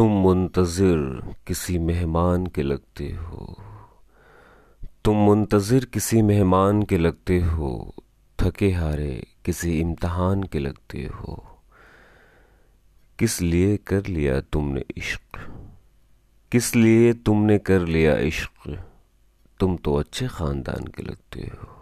तुम मुंतज़िर किसी मेहमान के लगते हो। तुम मुंतज़िर किसी मेहमान के लगते हो। थके हारे किसी इम्तहान के लगते हो। किस लिए कर लिया तुमने इश्क? किस लिए तुमने कर लिया इश्क? तुम तो अच्छे ख़ानदान के लगते हो।